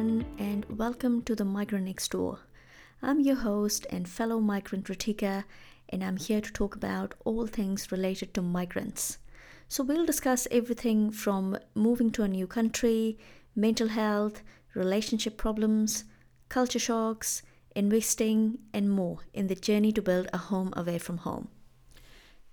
everyone, and welcome to the Migrant Next Door. I'm your host and fellow migrant Ritika, and I'm here to talk about all things related to migrants. So, we'll discuss everything from moving to a new country, mental health, relationship problems, culture shocks, investing, and more in the journey to build a home away from home.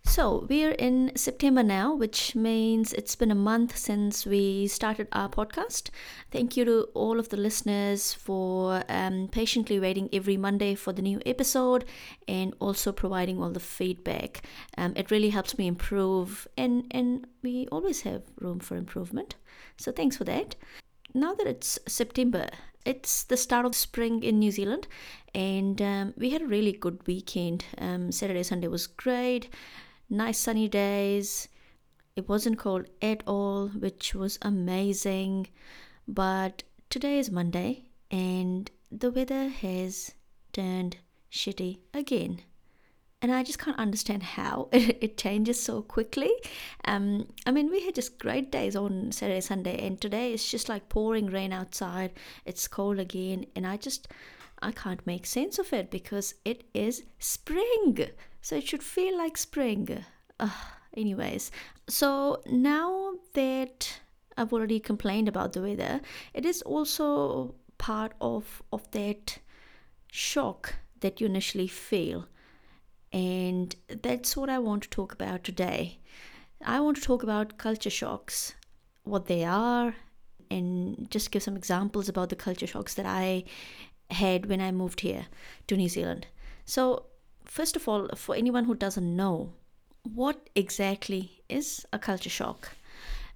So, we're in September now, which means it's been a month since we started our podcast. Thank you to all of the listeners for um, patiently waiting every Monday for the new episode and also providing all the feedback. Um, it really helps me improve, and, and we always have room for improvement. So, thanks for that. Now that it's September, it's the start of spring in New Zealand, and um, we had a really good weekend. Um, Saturday, Sunday was great nice sunny days. It wasn't cold at all, which was amazing. But today is Monday and the weather has turned shitty again. And I just can't understand how it, changes so quickly. Um, I mean, we had just great days on Saturday, Sunday, and today it's just like pouring rain outside. It's cold again, and I just I can't make sense of it because it is spring. So it should feel like spring. Uh, anyways, so now that I've already complained about the weather, it is also part of, of that shock that you initially feel. And that's what I want to talk about today. I want to talk about culture shocks, what they are, and just give some examples about the culture shocks that I had when I moved here to New Zealand. So, first of all, for anyone who doesn't know, what exactly is a culture shock?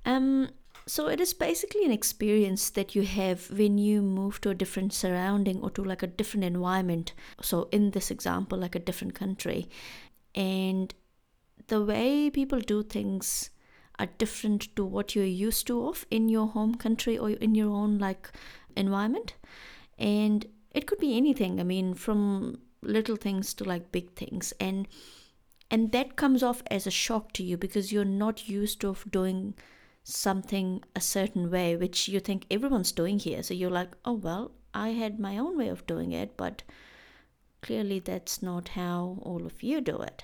Um, so it is basically an experience that you have when you move to a different surrounding or to like a different environment. So in this example, like a different country, and the way people do things are different to what you're used to of in your home country or in your own like environment and it could be anything. I mean from little things to like big things. And and that comes off as a shock to you because you're not used to doing something a certain way which you think everyone's doing here. So you're like oh well i had my own way of doing it but clearly that's not how all of you do it.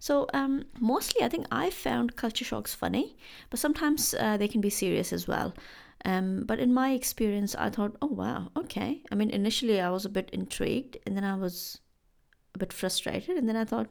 So um, mostly i think i found culture shocks funny but sometimes uh, they can be serious as well um, but in my experience, I thought, oh wow, okay. I mean, initially I was a bit intrigued, and then I was a bit frustrated, and then I thought,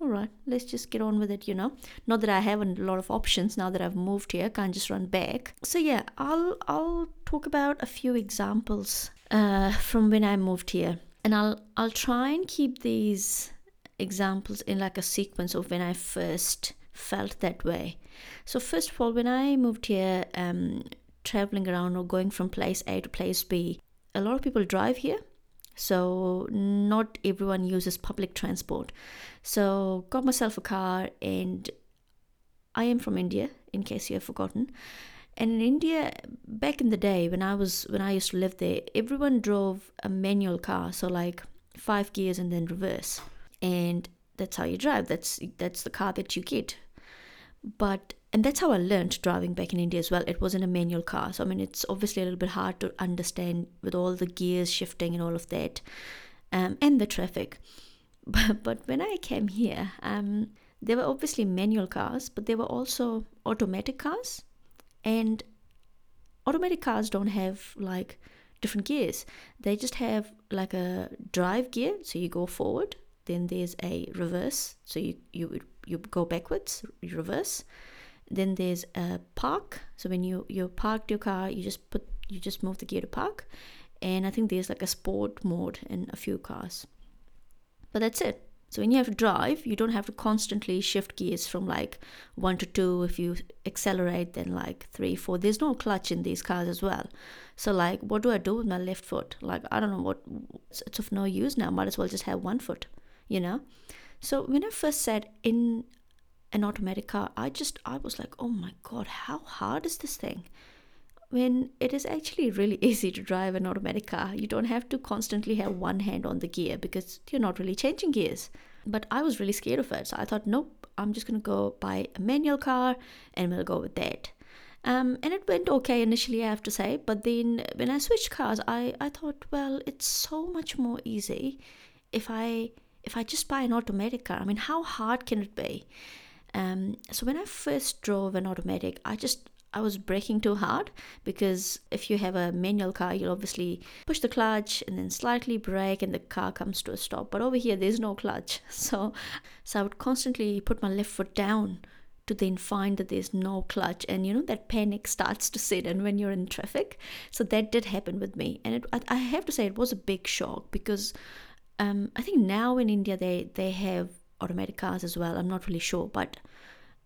all right, let's just get on with it, you know. Not that I have a lot of options now that I've moved here, can't just run back. So yeah, I'll I'll talk about a few examples uh, from when I moved here, and I'll I'll try and keep these examples in like a sequence of when I first felt that way. So first of all, when I moved here, um, traveling around or going from place A to place B. A lot of people drive here, so not everyone uses public transport. So got myself a car and I am from India in case you have forgotten. And in India back in the day when I was when I used to live there, everyone drove a manual car, so like five gears and then reverse. And that's how you drive. That's that's the car that you get. But and that's how I learned driving back in India as well. It wasn't a manual car, so I mean it's obviously a little bit hard to understand with all the gears shifting and all of that, um, and the traffic. But, but when I came here, um, there were obviously manual cars, but there were also automatic cars, and automatic cars don't have like different gears. They just have like a drive gear, so you go forward. Then there's a reverse, so you you you go backwards, you reverse then there's a park. So when you you parked your car, you just put you just move the gear to park. And I think there's like a sport mode in a few cars. But that's it. So when you have to drive, you don't have to constantly shift gears from like one to two. If you accelerate, then like three, four. There's no clutch in these cars as well. So like, what do I do with my left foot? Like I don't know what. It's of no use now. Might as well just have one foot, you know. So when I first sat in an automatic car, I just I was like, oh my god, how hard is this thing? When it is actually really easy to drive an automatic car, you don't have to constantly have one hand on the gear because you're not really changing gears. But I was really scared of it, so I thought, nope, I'm just gonna go buy a manual car and we'll go with that. Um, and it went okay initially, I have to say. But then when I switched cars, I, I thought, well, it's so much more easy if I if I just buy an automatic car. I mean, how hard can it be? Um, so when I first drove an automatic, I just I was braking too hard because if you have a manual car, you'll obviously push the clutch and then slightly brake and the car comes to a stop. But over here, there's no clutch. So, so I would constantly put my left foot down to then find that there's no clutch and you know that panic starts to set in when you're in traffic so that did happen with me and it, I, have to say it was a big shock because um, i think now in india they they have automatic cars as well i'm not really sure but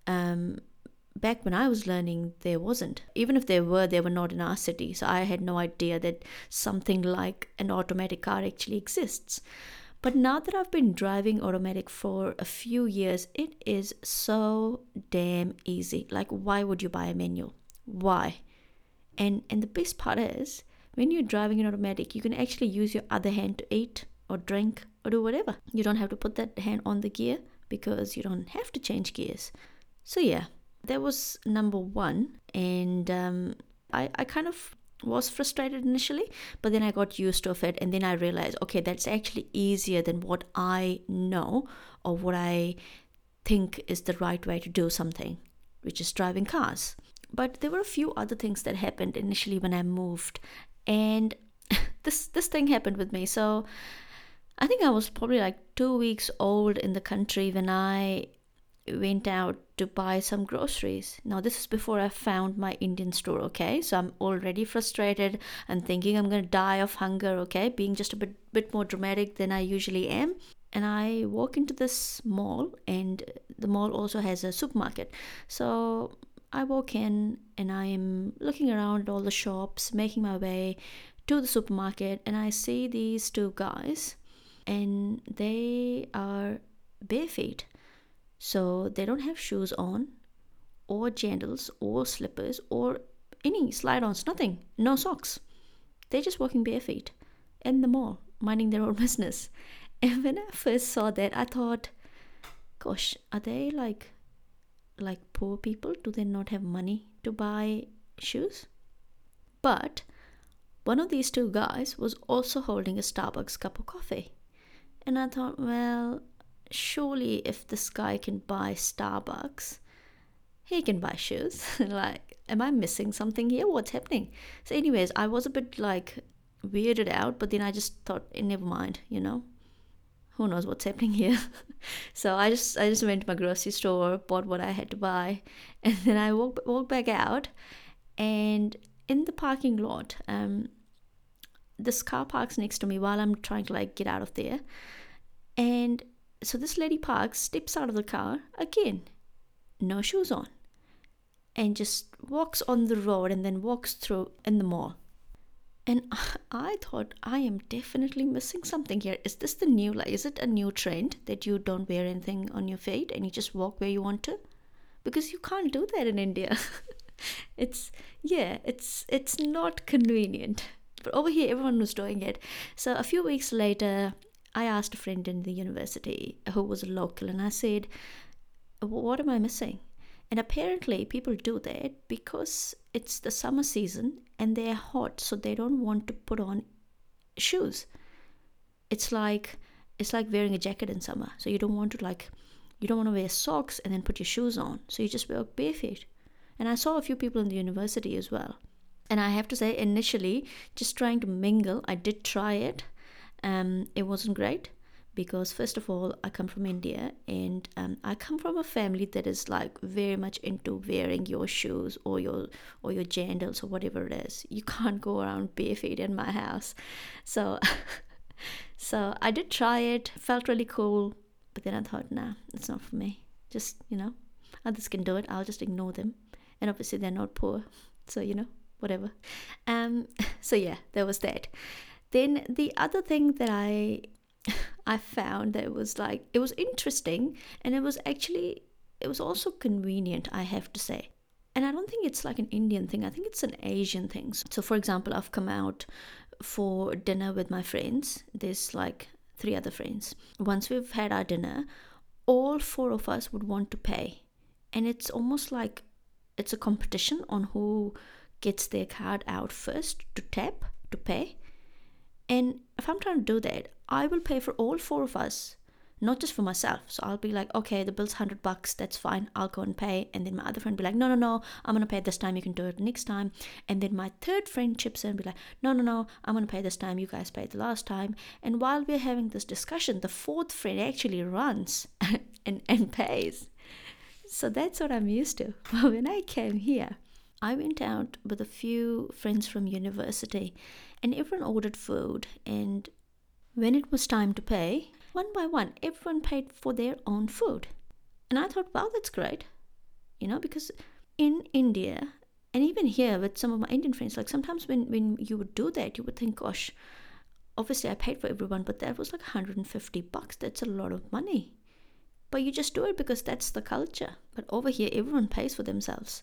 um, back when I was learning, there wasn't. Even if there were, they were not in our city. So I had no idea that something like an automatic car actually exists. But now that I've been driving automatic for a few years, it is so damn easy. Like, why would you buy a manual? Why? And and the best part is when you're driving an automatic, you can actually use your other hand to eat or drink or do whatever. You don't have to put that hand on the gear because you don't have to change gears. So yeah, that was number one, and um, I I kind of was frustrated initially, but then I got used to it, and then I realized, okay, that's actually easier than what I know or what I think is the right way to do something, which is driving cars. But there were a few other things that happened initially when I moved, and this this thing happened with me. So I think I was probably like two weeks old in the country when I went out to buy some groceries. Now, this is before I found my Indian store, okay? So I'm already frustrated and thinking I'm to die of hunger, okay? Being just a bit, bit more dramatic than I usually am. And I walk into this mall, and the mall also has a supermarket. So I walk in and I'm looking around all the shops, making my way to the supermarket, and I see these two guys, and they are bare feet so they don't have shoes on, or jandals, or slippers, or any slide ons, nothing. No socks. They're just walking bare feet in the mall, minding their own business. And when I first saw that, I thought, gosh, are they like like poor people? Do they not have money to buy shoes? But one of these two guys was also holding a Starbucks cup of coffee. And I thought, well, surely if this guy can buy Starbucks, he can buy shoes. like, am I missing something here? What's happening? So, anyways, I was a bit like weirded out, but then I just thought, eh, never mind, you know. Who knows what's happening here? so I just I just went to my grocery store, bought what I had to buy, and then I walked walked back out, and in the parking lot, um, this car parks next to me while I'm trying to like get out of there, and so this lady parks, steps out of the car again, no shoes on, and just walks on the road and then walks through in the mall. And I thought, I am definitely missing something here. Is this the new, like, is it a new trend that you don't wear anything on your feet and you just walk where you want to? Because you can't do that in India. it's, yeah, it's, it's not convenient. But over here, everyone was doing it. So a few weeks later, I asked a friend in the university who was a local and I said, What am I missing? And apparently, people do that because it's the summer season and they're hot, so they don't want to put on shoes. It's like it's like wearing a jacket in summer, so you don't want to like you don't want to wear socks and then put your shoes on, so you just wear bare feet. And I saw a few people in the university as well. And I have to say, initially, just trying to mingle, I did try it. Um, it wasn't great because first of all i come from india and um, i come from a family that is like very much into wearing your shoes or your or your jandals or whatever it is. You can't go around barefoot in my house. So so i did try it felt really cool but then i thought nah it's not for me. Just you know others can do it. I'll just ignore them. And obviously they're not poor. So you know whatever um so yeah there was that then the other thing that I I found that was like it was interesting and it was actually it was also convenient, I have to say. And I don't think it's like an Indian thing. I think it's an Asian thing. So for example, I've come out for dinner with my friends. There's like three other friends. Once we've had our dinner, all four of us would want to pay. And it's almost like it's a competition on who gets their card out first to tap to pay. And if I'm trying to do that, I will pay for all four of us not just for myself. So I'll be like, okay, the bill's hundred bucks, that's fine. I'll go and pay. And then my other friend be like, no, no, no, I'm gonna pay this time. You can do it next time. And then my third friend chips in and be like, no, no, no, I'm gonna pay this time. You guys paid the last time. And while we're having this discussion, the fourth friend actually runs and and pays. So that's what I'm used to. But when I came here, I went out with a few friends from university, and everyone ordered food. And when it was time to pay, one by one, everyone paid for their own food. And I thought, wow, that's great. You know, because in India, and even here with some of my Indian friends, like sometimes when, when you would do that, you would think, gosh, obviously I paid for everyone, but that was like 150 bucks. That's a lot of money. But you just do it because that's the culture. But over here, everyone pays for themselves.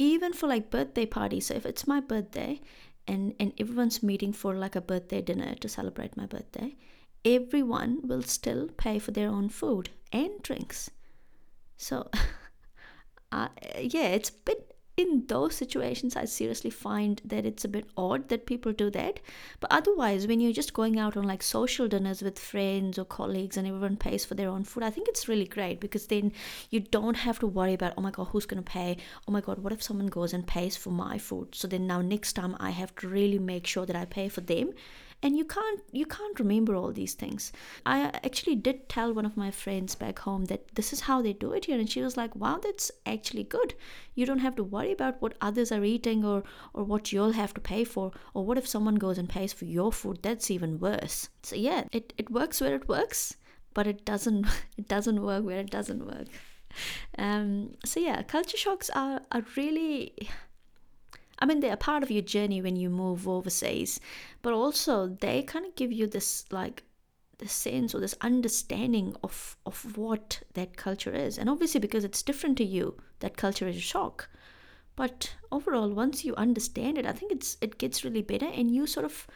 Even for like birthday parties. So if it's my birthday and, and everyone's meeting for like a birthday dinner to celebrate my birthday, everyone will still pay for their own food and drinks. So, uh, yeah, it's a bit in those situations, I seriously find that it's a bit odd that people do that. But otherwise, when you're just going out on like social dinners with friends or colleagues and everyone pays for their own food, I think it's really great because then you don't have to worry about, oh my God, who's going to pay? Oh my God, what if someone goes and pays for my food? So then now next time I have to really make sure that I pay for them and you can't you can't remember all these things. I actually did tell one of my friends back home that this is how they do it here. And she was like wow that's actually good. You don't have to worry about what others are eating or or what you'll have to pay for. Or what if someone goes and pays for your food? That's even worse. So yeah it, it works where it works but it doesn't it doesn't work where it doesn't work. Um, so yeah culture shocks are, are really I mean, they're part of your journey when you move overseas, but also they kind of give you this like the sense or this understanding of of what that culture is. And obviously, because it's different to you, that culture is a shock. But overall, once you understand it, I think it's it gets really better, and you sort of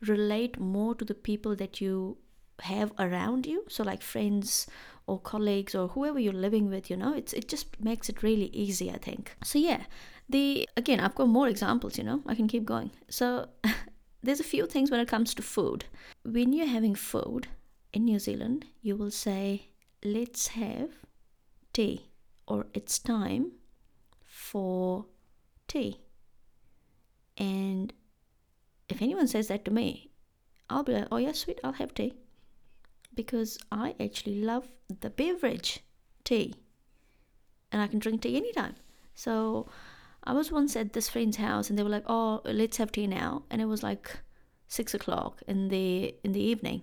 relate more to the people that you have around you. So, like friends or colleagues or whoever you're living with, you know, it's it just makes it really easy. I think. So yeah, the again i've got more examples you know i can keep going. So there's a few things when it comes to food. When you're having food in new zealand you will say let's have tea or it's time for tea. And if anyone says that to me i'll be like oh yeah sweet i'll have tea. Because i actually love the beverage tea. And i can drink tea anytime. So I was once at this friend's house and they were like, "Oh, let's have tea now," and it was like six o'clock in the in the evening,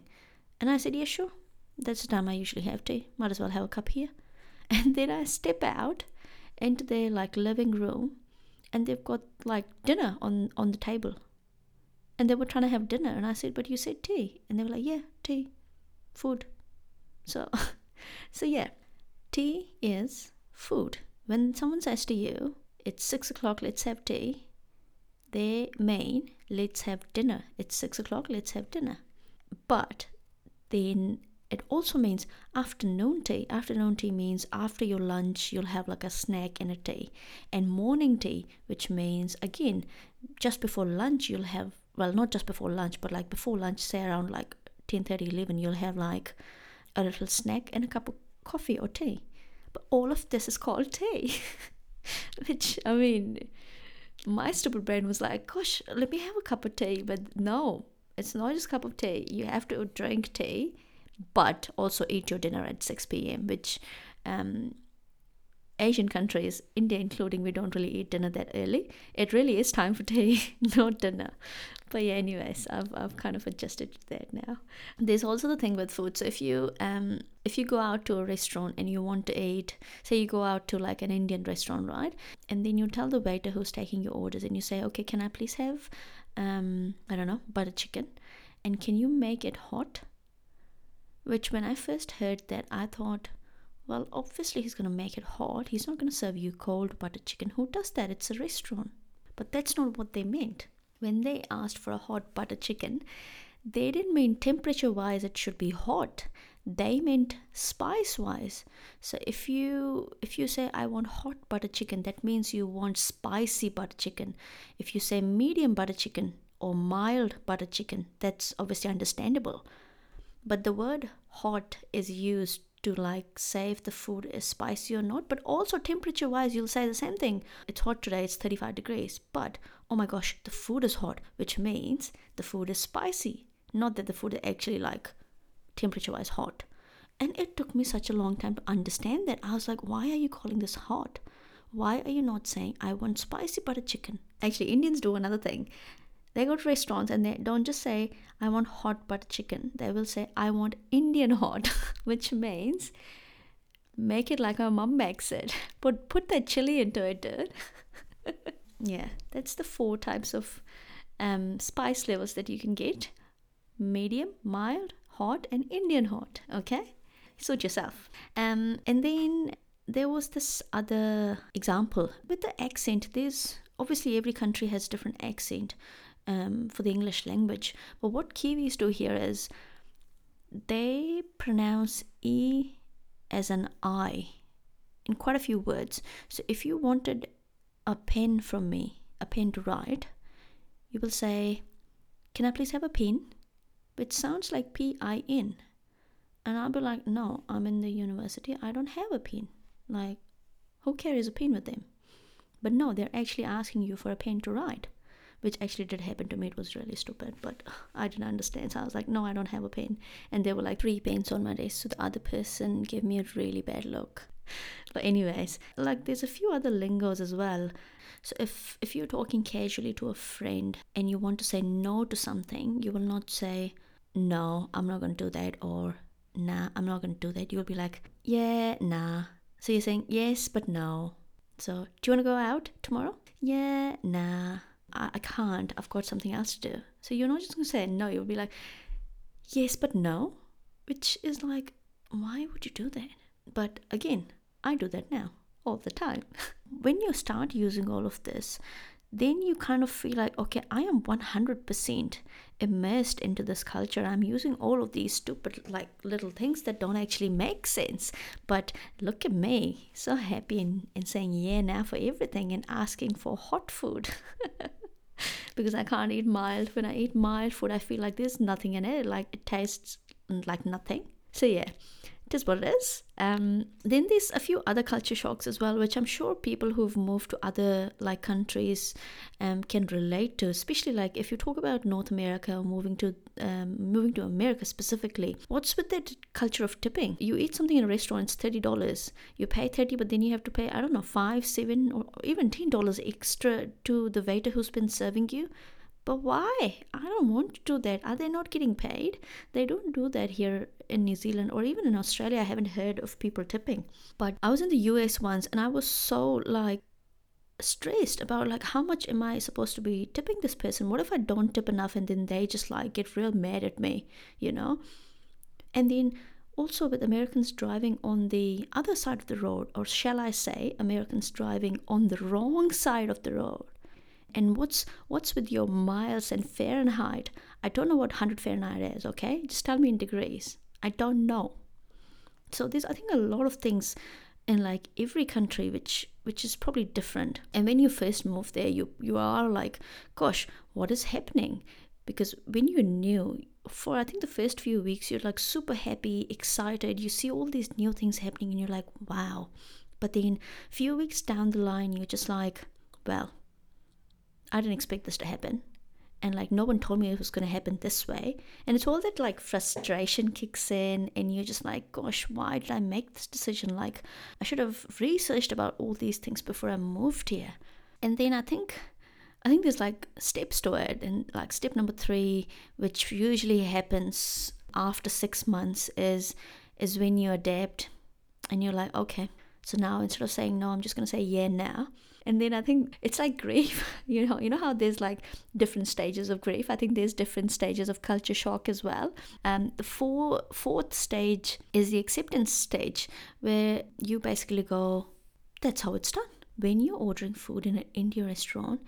and I said, "Yeah, sure. That's the time I usually have tea. Might as well have a cup here." And then I step out into their like living room, and they've got like dinner on on the table, and they were trying to have dinner, and I said, "But you said tea," and they were like, "Yeah, tea, food." So, so yeah, tea is food. When someone says to you, it's six o'clock, let's have tea. They main, let's have dinner. It's six o'clock, let's have dinner. But then it also means afternoon tea. Afternoon tea means after your lunch, you'll have like a snack and a tea. And morning tea, which means again, just before lunch, you'll have, well, not just before lunch, but like before lunch, say around like 10 30, 11, you'll have like a little snack and a cup of coffee or tea. But all of this is called tea. Which, I mean, my stupid brain was like, gosh, let me have a cup of tea. But no, it's not just a cup of tea. You have to drink tea, but also eat your dinner at 6 p.m., which um, Asian countries, India including, we don't really eat dinner that early. It really is time for tea, not dinner. But yeah, anyways, I've, I've kind of adjusted to that now. There's also the thing with food. So if you um if you go out to a restaurant and you want to eat, say you go out to like an Indian restaurant, right? And then you tell the waiter who's taking your orders and you say, okay, can I please have um I don't know butter chicken, and can you make it hot? Which when I first heard that, I thought well, obviously, he's going to make it hot. He's not going to serve you cold butter chicken. Who does that? It's a restaurant. But that's not what they meant. When they asked for a hot butter chicken, they didn't mean temperature wise it should be hot. they meant spice wise so if you if you say i want hot butter chicken that means you want spicy butter chicken if you say medium butter chicken or mild butter chicken that's obviously understandable but the word hot is used to like say if the food is spicy or not but also temperature wise you'll say the same thing it's hot today it's 35 degrees but oh my gosh the food is hot which means the food is spicy not that the food is actually like temperature wise hot. And it took me such a long time to understand that. I was like, why are you calling this hot? Why are you not saying, I want spicy butter chicken? Actually, Indians do another thing. They go to restaurants and they don't just say, I want hot butter chicken. They will say, I want Indian hot, which means make it like my mom makes it. Put, put that chili into it, dude. yeah, that's the four types of um, spice levels that you can get medium, mild, hot and Indian hot. Okay, suit yourself. Um, and then there was this other example with the accent. There's obviously every country has different accent um, for the English language, but what Kiwis do here is they pronounce e as an i in quite a few words. So if you wanted a pen from me, a pen to write, you will say, "Can I please have a pen?" which sounds like P I N. And I'll be like, no, I'm in the university. I don't have a pen. Like, who carries a pen with them? But no, they're actually asking you for a pen to write, which actually did happen to me. It was really stupid, but I didn't understand. So I was like, no, I don't have a pain. And there were like three pains on my desk. So the other person gave me a really bad look. But anyways, like there's a few other lingos as well. So if if you're talking casually to a friend and you want to say no to something, you will not say no, I'm not going to do that, or nah, I'm not going to do that, you'll be like, yeah, nah. So you're saying yes, but no. So, do you want to go out tomorrow? Yeah, nah, I, I can't. I've got something else to do. So you're not just going to say no, you'll be like, yes, but no, which is like, why would you do that? But again, I do that now all the time. when you start using all of this, then you kind of feel like, okay, I am 100% immersed into this culture. I'm using all of these stupid, like little things that don't actually make sense. But look at me, so happy and, in saying yeah now for everything and asking for hot food. because I can't eat mild. When I eat mild food, I feel like there's nothing in it. Like it tastes like nothing. So yeah, it is what it is. Um, then there's a few other culture shocks as well, which I'm sure people who've moved to other like countries um, can relate to. Especially like if you talk about North America or moving to um, moving to America specifically. What's with that culture of tipping? You eat something in a restaurant, it's thirty dollars. You pay thirty, but then you have to pay I don't know five, seven, or even ten dollars extra to the waiter who's been serving you. But why? I don't want to do that. Are they not getting paid? They don't do that here in New Zealand or even in Australia. I haven't heard of people tipping. But I was in the US once and I was so like stressed about like how much am I supposed to be tipping this person? What if I don't tip enough and then they just like get real mad at me, you know? And then also with Americans driving on the other side of the road, or shall I say, Americans driving on the wrong side of the road. And what's what's with your miles and Fahrenheit? I don't know what 100 Fahrenheit is, okay? Just tell me in degrees. I don't know. So there's I think a lot of things in like every country which which is probably different. And when you first move there, you you are like, gosh, what is happening? Because when you're new, for I think the first few weeks, you're like super happy, excited. You see all these new things happening, and you're like, wow. But then a few weeks down the line, you're just like, well, I didn't expect this to happen. And like no one told me it was going to happen this way. And it's all that like frustration kicks in, and you're just like, gosh, why did I make this decision? Like, I should have researched about all these things before I moved here. And then I think I think there's like steps to it, and like step number three, which usually happens after six months, is is when you adapt, and you're like, okay, so now instead of saying no, I'm just gonna say yeah now and then i think it's like grief you know you know how there's like different stages of grief? I think there's different stages of culture shock as well. Um, the four, fourth stage is the acceptance stage where you basically go that's how it's done. When you're ordering food in an indian restaurant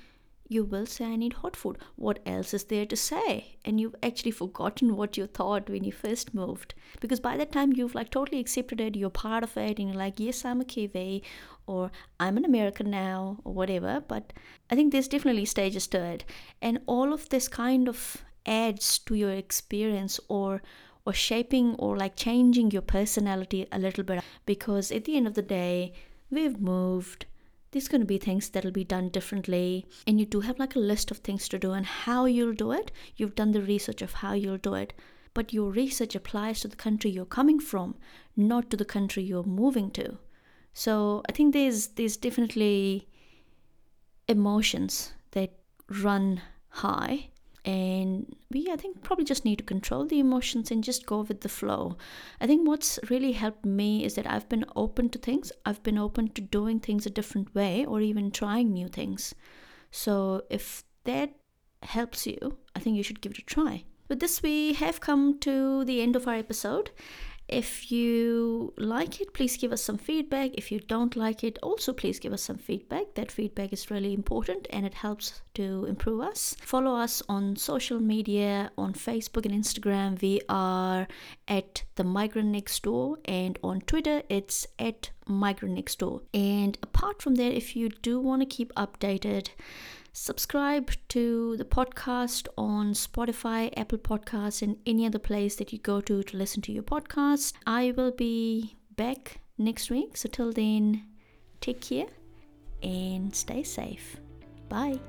you will say, I need hot food. What else is there to say? And you've actually forgotten what you thought when you first moved. Because by that time, you've like totally accepted it, you're part of it, and you're like, yes, I'm a Kiwi, or I'm an American now, or whatever. But I think there's definitely stages to it. And all of this kind of adds to your experience or or shaping or like changing your personality a little bit because at the end of the day we've moved there's going to be things that'll be done differently and you do have like a list of things to do and how you'll do it. You've done the research of how you'll do it but your research applies to the country you're coming from not to the country you're moving to. So i think there's there's definitely emotions that run high and we i think probably just need to control the emotions and just go with the flow. I think what's really helped me is that i've been open to things. I've been open to doing things a different way or even trying new things. So if that helps you i think you should give it a try. With this we have come to the end of our episode if you like it, please give us some feedback. If you don't like it, also please give us some feedback. That feedback is really important and it helps to improve us. Follow us on social media on Facebook and Instagram. We are at the Migrant Next Door, and on Twitter, it's at Migrant Next Door. And apart from that, if you do want to keep updated, Subscribe to the podcast on Spotify, Apple Podcasts, and any other place that you go to to listen to your podcast. I will be back next week. So, till then, take care and stay safe. Bye.